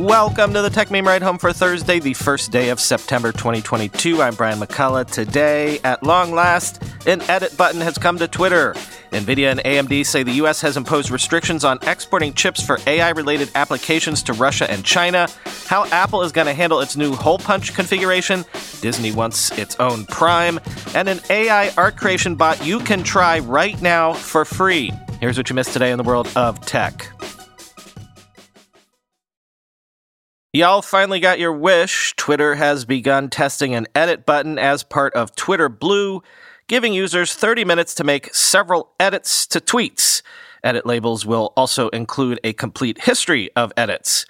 Welcome to the Techmeme Ride Home for Thursday, the first day of September 2022. I'm Brian McCullough. Today, at long last, an edit button has come to Twitter. NVIDIA and AMD say the U.S. has imposed restrictions on exporting chips for AI related applications to Russia and China. How Apple is going to handle its new hole punch configuration. Disney wants its own Prime. And an AI art creation bot you can try right now for free. Here's what you missed today in the world of tech. Y'all finally got your wish. Twitter has begun testing an edit button as part of Twitter Blue, giving users 30 minutes to make several edits to tweets. Edit labels will also include a complete history of edits.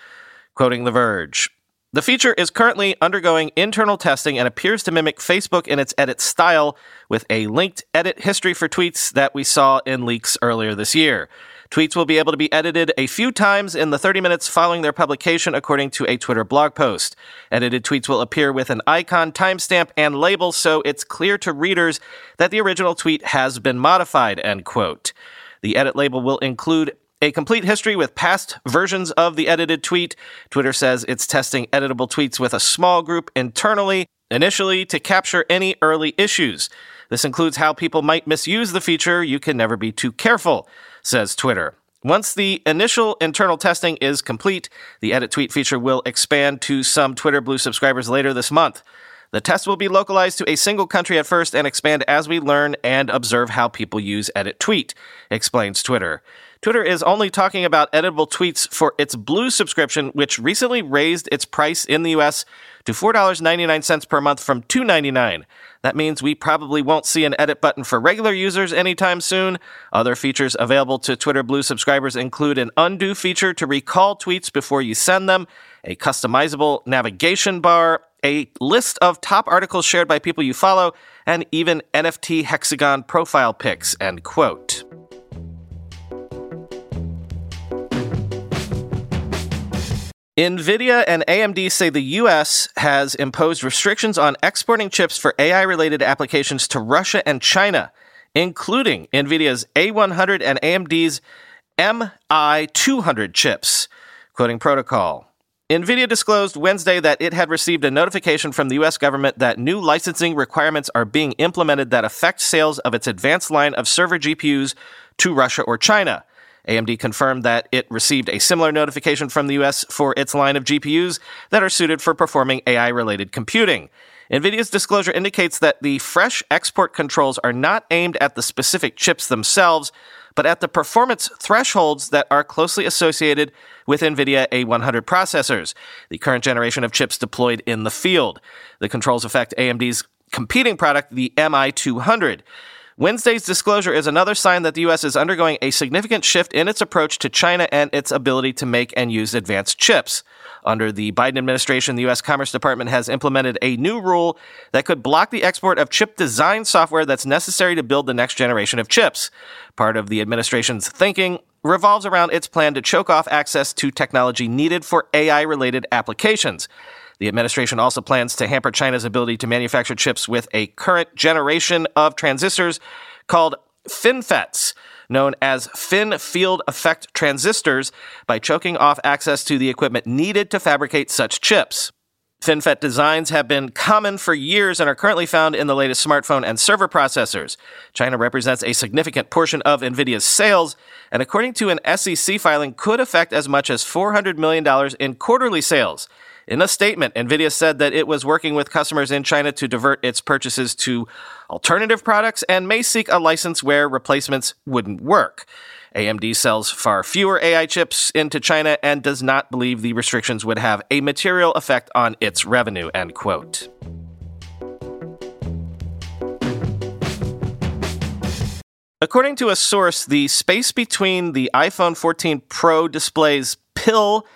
Quoting The Verge. The feature is currently undergoing internal testing and appears to mimic Facebook in its edit style, with a linked edit history for tweets that we saw in leaks earlier this year. Tweets will be able to be edited a few times in the 30 minutes following their publication, according to a Twitter blog post. Edited tweets will appear with an icon, timestamp, and label, so it's clear to readers that the original tweet has been modified, end quote. The edit label will include a complete history with past versions of the edited tweet. Twitter says it's testing editable tweets with a small group internally, initially to capture any early issues. This includes how people might misuse the feature. You can never be too careful says Twitter. Once the initial internal testing is complete, the edit tweet feature will expand to some Twitter Blue subscribers later this month. The test will be localized to a single country at first and expand as we learn and observe how people use edit tweet, explains Twitter. Twitter is only talking about editable tweets for its Blue subscription, which recently raised its price in the US to $4.99 per month from $2.99. That means we probably won't see an edit button for regular users anytime soon. Other features available to Twitter Blue subscribers include an undo feature to recall tweets before you send them, a customizable navigation bar, a list of top articles shared by people you follow, and even NFT hexagon profile pics, end quote. NVIDIA and AMD say the U.S. has imposed restrictions on exporting chips for AI related applications to Russia and China, including NVIDIA's A100 and AMD's MI200 chips. Quoting Protocol. NVIDIA disclosed Wednesday that it had received a notification from the U.S. government that new licensing requirements are being implemented that affect sales of its advanced line of server GPUs to Russia or China. AMD confirmed that it received a similar notification from the US for its line of GPUs that are suited for performing AI related computing. NVIDIA's disclosure indicates that the fresh export controls are not aimed at the specific chips themselves, but at the performance thresholds that are closely associated with NVIDIA A100 processors, the current generation of chips deployed in the field. The controls affect AMD's competing product, the MI200. Wednesday's disclosure is another sign that the U.S. is undergoing a significant shift in its approach to China and its ability to make and use advanced chips. Under the Biden administration, the U.S. Commerce Department has implemented a new rule that could block the export of chip design software that's necessary to build the next generation of chips. Part of the administration's thinking revolves around its plan to choke off access to technology needed for AI related applications. The administration also plans to hamper China's ability to manufacture chips with a current generation of transistors called FinFETs, known as Fin Field Effect transistors, by choking off access to the equipment needed to fabricate such chips. FinFET designs have been common for years and are currently found in the latest smartphone and server processors. China represents a significant portion of NVIDIA's sales, and according to an SEC filing, could affect as much as $400 million in quarterly sales. In a statement, NVIDIA said that it was working with customers in China to divert its purchases to alternative products and may seek a license where replacements wouldn't work. AMD sells far fewer AI chips into China and does not believe the restrictions would have a material effect on its revenue, end quote. According to a source, the space between the iPhone 14 Pro display's pill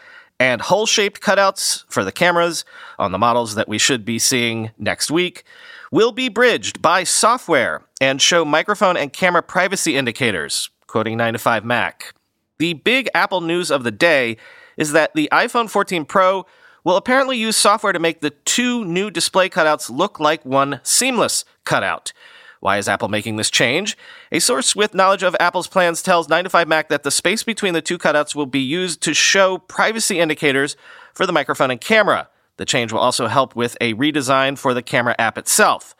and hole shaped cutouts for the cameras on the models that we should be seeing next week will be bridged by software and show microphone and camera privacy indicators, quoting 9to5Mac. The big Apple news of the day is that the iPhone 14 Pro will apparently use software to make the two new display cutouts look like one seamless cutout. Why is Apple making this change? A source with knowledge of Apple's plans tells 9to5Mac that the space between the two cutouts will be used to show privacy indicators for the microphone and camera. The change will also help with a redesign for the camera app itself.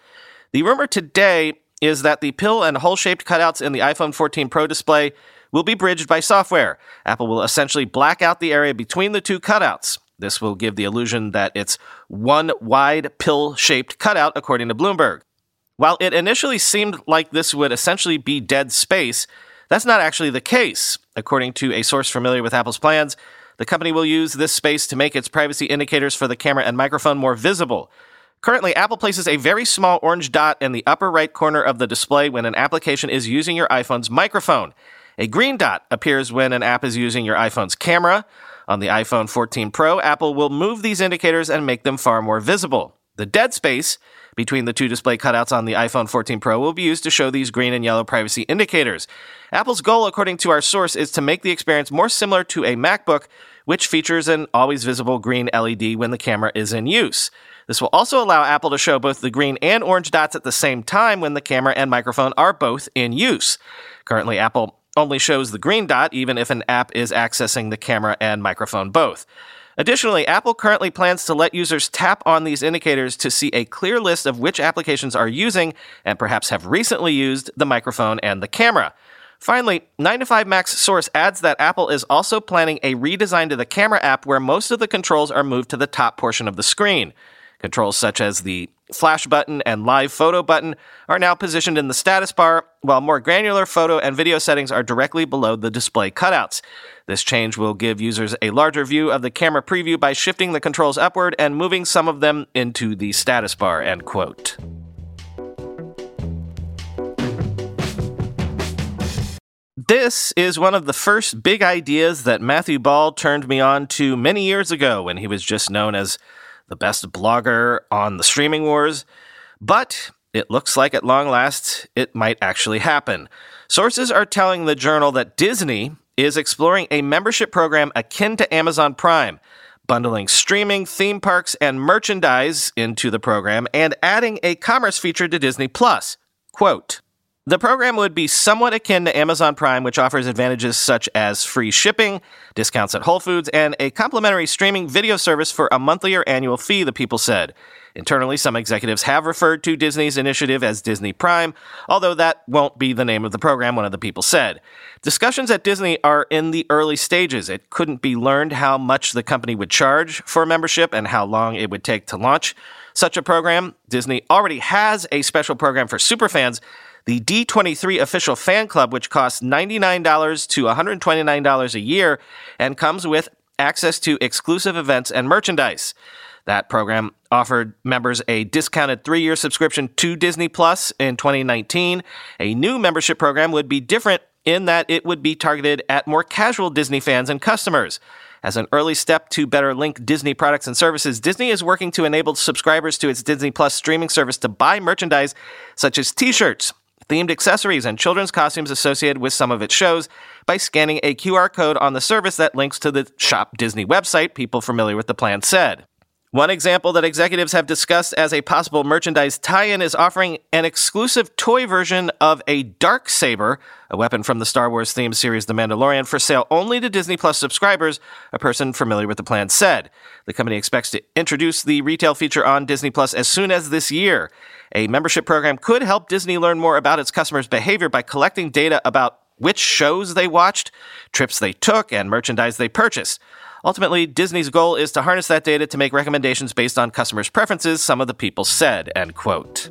The rumor today is that the pill and hole shaped cutouts in the iPhone 14 Pro display will be bridged by software. Apple will essentially black out the area between the two cutouts. This will give the illusion that it's one wide pill shaped cutout, according to Bloomberg. While it initially seemed like this would essentially be dead space, that's not actually the case. According to a source familiar with Apple's plans, the company will use this space to make its privacy indicators for the camera and microphone more visible. Currently, Apple places a very small orange dot in the upper right corner of the display when an application is using your iPhone's microphone. A green dot appears when an app is using your iPhone's camera. On the iPhone 14 Pro, Apple will move these indicators and make them far more visible. The dead space between the two display cutouts on the iPhone 14 Pro will be used to show these green and yellow privacy indicators. Apple's goal, according to our source, is to make the experience more similar to a MacBook, which features an always visible green LED when the camera is in use. This will also allow Apple to show both the green and orange dots at the same time when the camera and microphone are both in use. Currently, Apple only shows the green dot even if an app is accessing the camera and microphone both. Additionally, Apple currently plans to let users tap on these indicators to see a clear list of which applications are using and perhaps have recently used the microphone and the camera. Finally, 9to5Mac's source adds that Apple is also planning a redesign to the camera app where most of the controls are moved to the top portion of the screen. Controls such as the flash button and live photo button are now positioned in the status bar, while more granular photo and video settings are directly below the display cutouts. This change will give users a larger view of the camera preview by shifting the controls upward and moving some of them into the status bar, end quote. This is one of the first big ideas that Matthew Ball turned me on to many years ago when he was just known as the best blogger on the streaming wars. But it looks like at long last it might actually happen. Sources are telling the journal that Disney is exploring a membership program akin to Amazon Prime, bundling streaming, theme parks, and merchandise into the program and adding a commerce feature to Disney Plus. Quote, the program would be somewhat akin to Amazon Prime, which offers advantages such as free shipping, discounts at Whole Foods, and a complimentary streaming video service for a monthly or annual fee, the people said. Internally, some executives have referred to Disney's initiative as Disney Prime, although that won't be the name of the program, one of the people said. Discussions at Disney are in the early stages. It couldn't be learned how much the company would charge for membership and how long it would take to launch such a program. Disney already has a special program for superfans the D23 official fan club, which costs $99 to $129 a year and comes with access to exclusive events and merchandise. That program offered members a discounted three year subscription to Disney Plus in 2019. A new membership program would be different in that it would be targeted at more casual Disney fans and customers. As an early step to better link Disney products and services, Disney is working to enable subscribers to its Disney Plus streaming service to buy merchandise such as t shirts, themed accessories and children's costumes associated with some of its shows by scanning a QR code on the service that links to the Shop Disney website, people familiar with the plan said. One example that executives have discussed as a possible merchandise tie in is offering an exclusive toy version of a Darksaber, a weapon from the Star Wars themed series The Mandalorian, for sale only to Disney Plus subscribers, a person familiar with the plan said. The company expects to introduce the retail feature on Disney Plus as soon as this year. A membership program could help Disney learn more about its customers' behavior by collecting data about which shows they watched, trips they took, and merchandise they purchased. Ultimately, Disney's goal is to harness that data to make recommendations based on customers' preferences, some of the people said, end quote.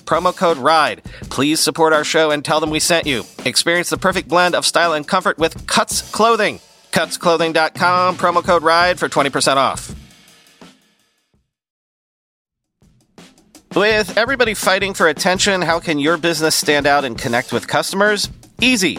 promo code RIDE. Please support our show and tell them we sent you. Experience the perfect blend of style and comfort with Cuts Clothing. Cutsclothing.com, promo code RIDE for 20% off. With everybody fighting for attention, how can your business stand out and connect with customers? Easy.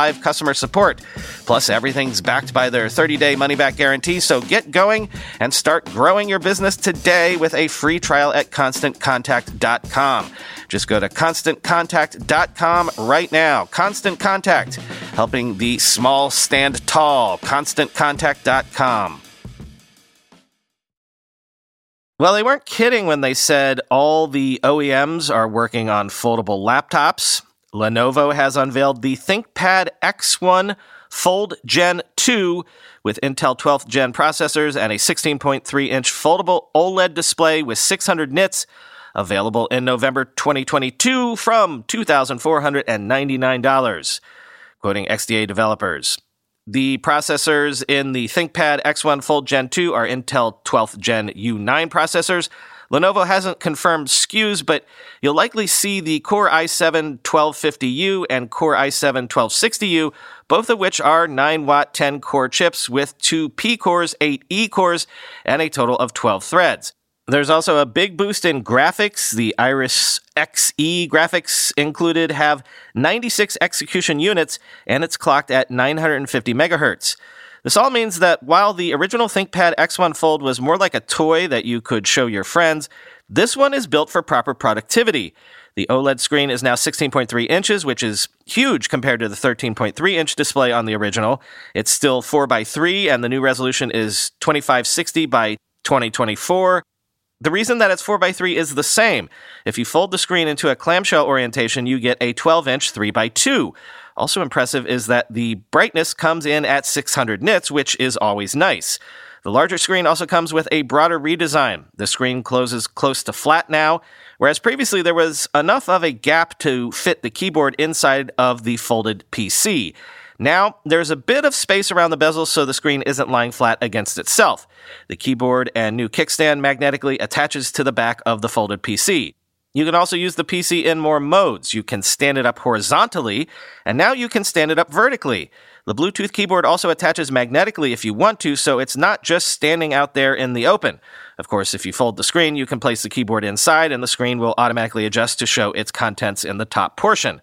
customer support. Plus, everything's backed by their 30 day money back guarantee, so get going and start growing your business today with a free trial at constantcontact.com. Just go to constantcontact.com right now. Constant Contact, helping the small stand tall. ConstantContact.com. Well, they weren't kidding when they said all the OEMs are working on foldable laptops. Lenovo has unveiled the ThinkPad X1 Fold Gen 2 with Intel 12th gen processors and a 16.3 inch foldable OLED display with 600 nits available in November 2022 from $2,499. Quoting XDA developers. The processors in the ThinkPad X1 Fold Gen 2 are Intel 12th Gen U9 processors. Lenovo hasn't confirmed SKUs, but you'll likely see the Core i7 1250U and Core i7 1260U, both of which are 9 watt 10 core chips with two P cores, 8 E cores, and a total of 12 threads. There's also a big boost in graphics. The Iris Xe graphics included have 96 execution units, and it's clocked at 950 megahertz. This all means that while the original ThinkPad X1 Fold was more like a toy that you could show your friends, this one is built for proper productivity. The OLED screen is now 16.3 inches, which is huge compared to the 13.3 inch display on the original. It's still 4x3, and the new resolution is 2560 by 2024. The reason that it's 4x3 is the same. If you fold the screen into a clamshell orientation, you get a 12 inch 3x2. Also impressive is that the brightness comes in at 600 nits, which is always nice. The larger screen also comes with a broader redesign. The screen closes close to flat now, whereas previously there was enough of a gap to fit the keyboard inside of the folded PC. Now, there's a bit of space around the bezel so the screen isn't lying flat against itself. The keyboard and new kickstand magnetically attaches to the back of the folded PC. You can also use the PC in more modes. You can stand it up horizontally, and now you can stand it up vertically. The Bluetooth keyboard also attaches magnetically if you want to, so it's not just standing out there in the open. Of course, if you fold the screen, you can place the keyboard inside, and the screen will automatically adjust to show its contents in the top portion.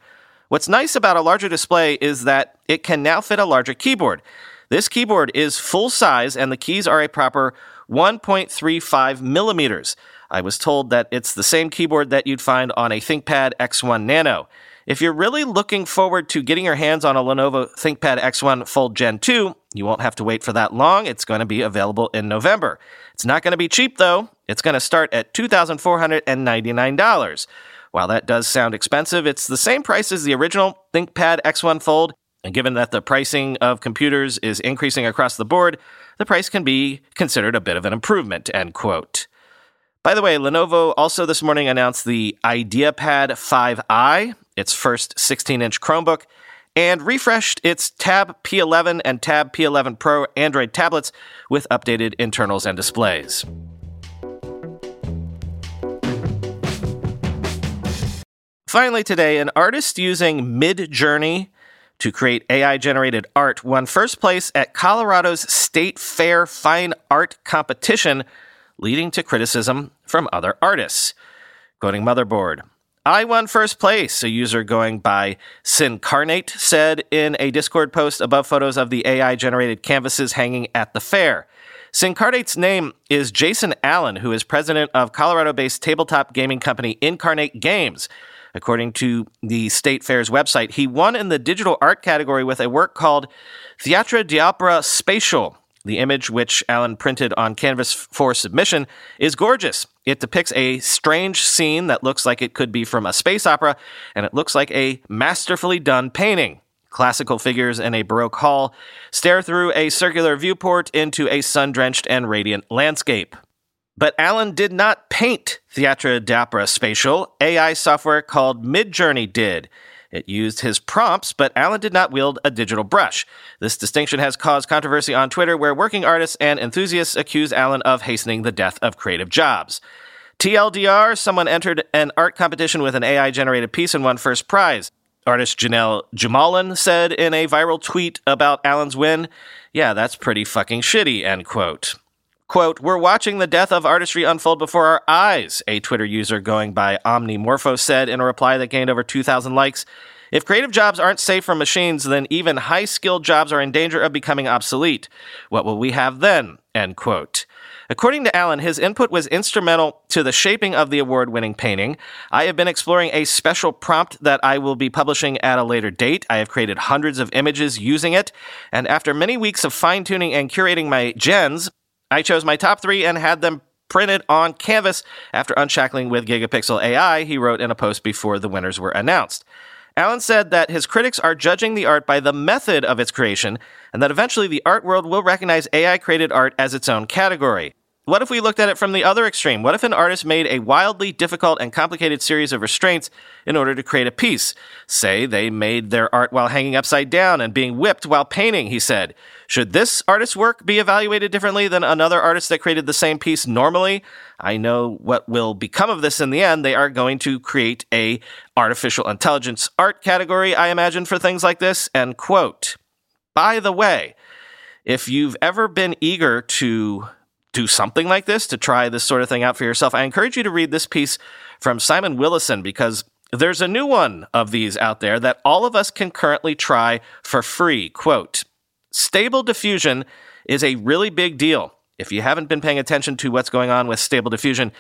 What's nice about a larger display is that it can now fit a larger keyboard. This keyboard is full size and the keys are a proper 1.35 millimeters. I was told that it's the same keyboard that you'd find on a ThinkPad X1 Nano. If you're really looking forward to getting your hands on a Lenovo ThinkPad X1 Fold Gen 2, you won't have to wait for that long. It's going to be available in November. It's not going to be cheap though. It's going to start at $2,499. While that does sound expensive, it's the same price as the original ThinkPad X1 Fold, and given that the pricing of computers is increasing across the board, the price can be considered a bit of an improvement, end quote. By the way, Lenovo also this morning announced the IdeaPad 5i, its first 16 inch Chromebook, and refreshed its Tab P11 and Tab P11 Pro Android tablets with updated internals and displays. Finally, today, an artist using Midjourney to create AI generated art won first place at Colorado's State Fair Fine Art Competition, leading to criticism from other artists. Quoting Motherboard, I won first place, a user going by Sincarnate said in a Discord post above photos of the AI generated canvases hanging at the fair. Sincarnate's name is Jason Allen, who is president of Colorado based tabletop gaming company Incarnate Games. According to the State Fair's website, he won in the digital art category with a work called Theatre d'Opera Spatial. The image, which Allen printed on canvas for submission, is gorgeous. It depicts a strange scene that looks like it could be from a space opera, and it looks like a masterfully done painting. Classical figures in a Baroque hall stare through a circular viewport into a sun drenched and radiant landscape. But Allen did not paint Theatre d'Opera Spatial. AI software called Midjourney did. It used his prompts, but Allen did not wield a digital brush. This distinction has caused controversy on Twitter, where working artists and enthusiasts accuse Allen of hastening the death of creative jobs. TLDR, someone entered an art competition with an AI generated piece and won first prize. Artist Genel Jumalon said in a viral tweet about Allen's win, Yeah, that's pretty fucking shitty, end quote. Quote, We're watching the death of artistry unfold before our eyes, a Twitter user going by Omnimorpho said in a reply that gained over 2,000 likes. If creative jobs aren't safe from machines, then even high skilled jobs are in danger of becoming obsolete. What will we have then? End quote. According to Allen, his input was instrumental to the shaping of the award winning painting. I have been exploring a special prompt that I will be publishing at a later date. I have created hundreds of images using it, and after many weeks of fine tuning and curating my gens, I chose my top three and had them printed on canvas after upscaling with Gigapixel AI, he wrote in a post before the winners were announced. Allen said that his critics are judging the art by the method of its creation, and that eventually the art world will recognize AI created art as its own category. What if we looked at it from the other extreme? What if an artist made a wildly difficult and complicated series of restraints in order to create a piece? Say they made their art while hanging upside down and being whipped while painting, he said. Should this artist's work be evaluated differently than another artist that created the same piece normally? I know what will become of this in the end. They are going to create a artificial intelligence art category, I imagine, for things like this. End quote. By the way, if you've ever been eager to do something like this, to try this sort of thing out for yourself, I encourage you to read this piece from Simon Willison because there's a new one of these out there that all of us can currently try for free. Quote Stable diffusion is a really big deal. If you haven't been paying attention to what's going on with Stable Diffusion,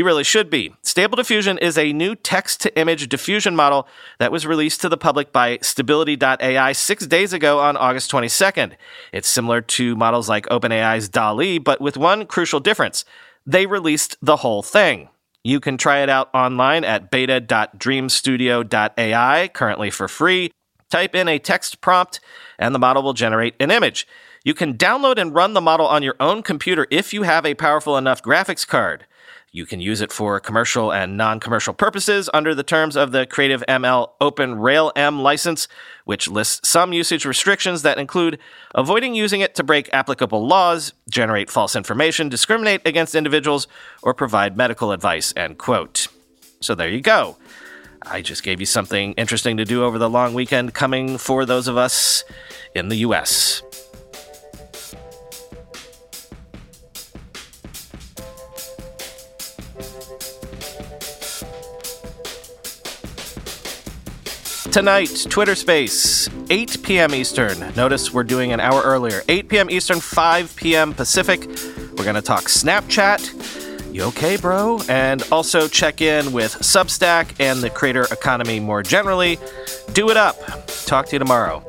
you really should be. Stable Diffusion is a new text to image diffusion model that was released to the public by Stability.ai six days ago on August 22nd. It's similar to models like OpenAI's DALL-E, but with one crucial difference. They released the whole thing. You can try it out online at beta.dreamstudio.ai, currently for free. Type in a text prompt, and the model will generate an image. You can download and run the model on your own computer if you have a powerful enough graphics card. You can use it for commercial and non commercial purposes under the terms of the Creative ML Open Rail M license, which lists some usage restrictions that include avoiding using it to break applicable laws, generate false information, discriminate against individuals, or provide medical advice. End quote. So there you go. I just gave you something interesting to do over the long weekend coming for those of us in the US. Tonight, Twitter Space, 8 p.m. Eastern. Notice we're doing an hour earlier. 8 p.m. Eastern, 5 p.m. Pacific. We're going to talk Snapchat. You okay, bro? And also check in with Substack and the creator economy more generally. Do it up. Talk to you tomorrow.